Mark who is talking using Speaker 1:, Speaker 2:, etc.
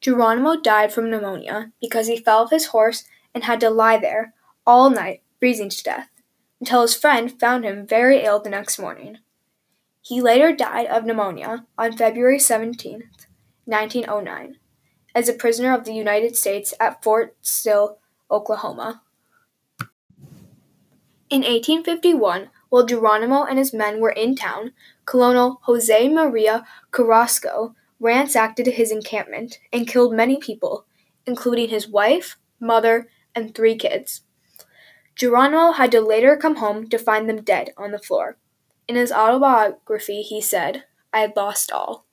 Speaker 1: Geronimo died from pneumonia because he fell off his horse and had to lie there all night, freezing to death, until his friend found him very ill the next morning. He later died of pneumonia on February 17, 1909, as a prisoner of the United States at Fort Sill, Oklahoma. In 1851, while Geronimo and his men were in town, Colonel Jose Maria Carrasco ransacked his encampment and killed many people, including his wife, mother, and three kids. Geronimo had to later come home to find them dead on the floor. In his autobiography, he said, I had lost all.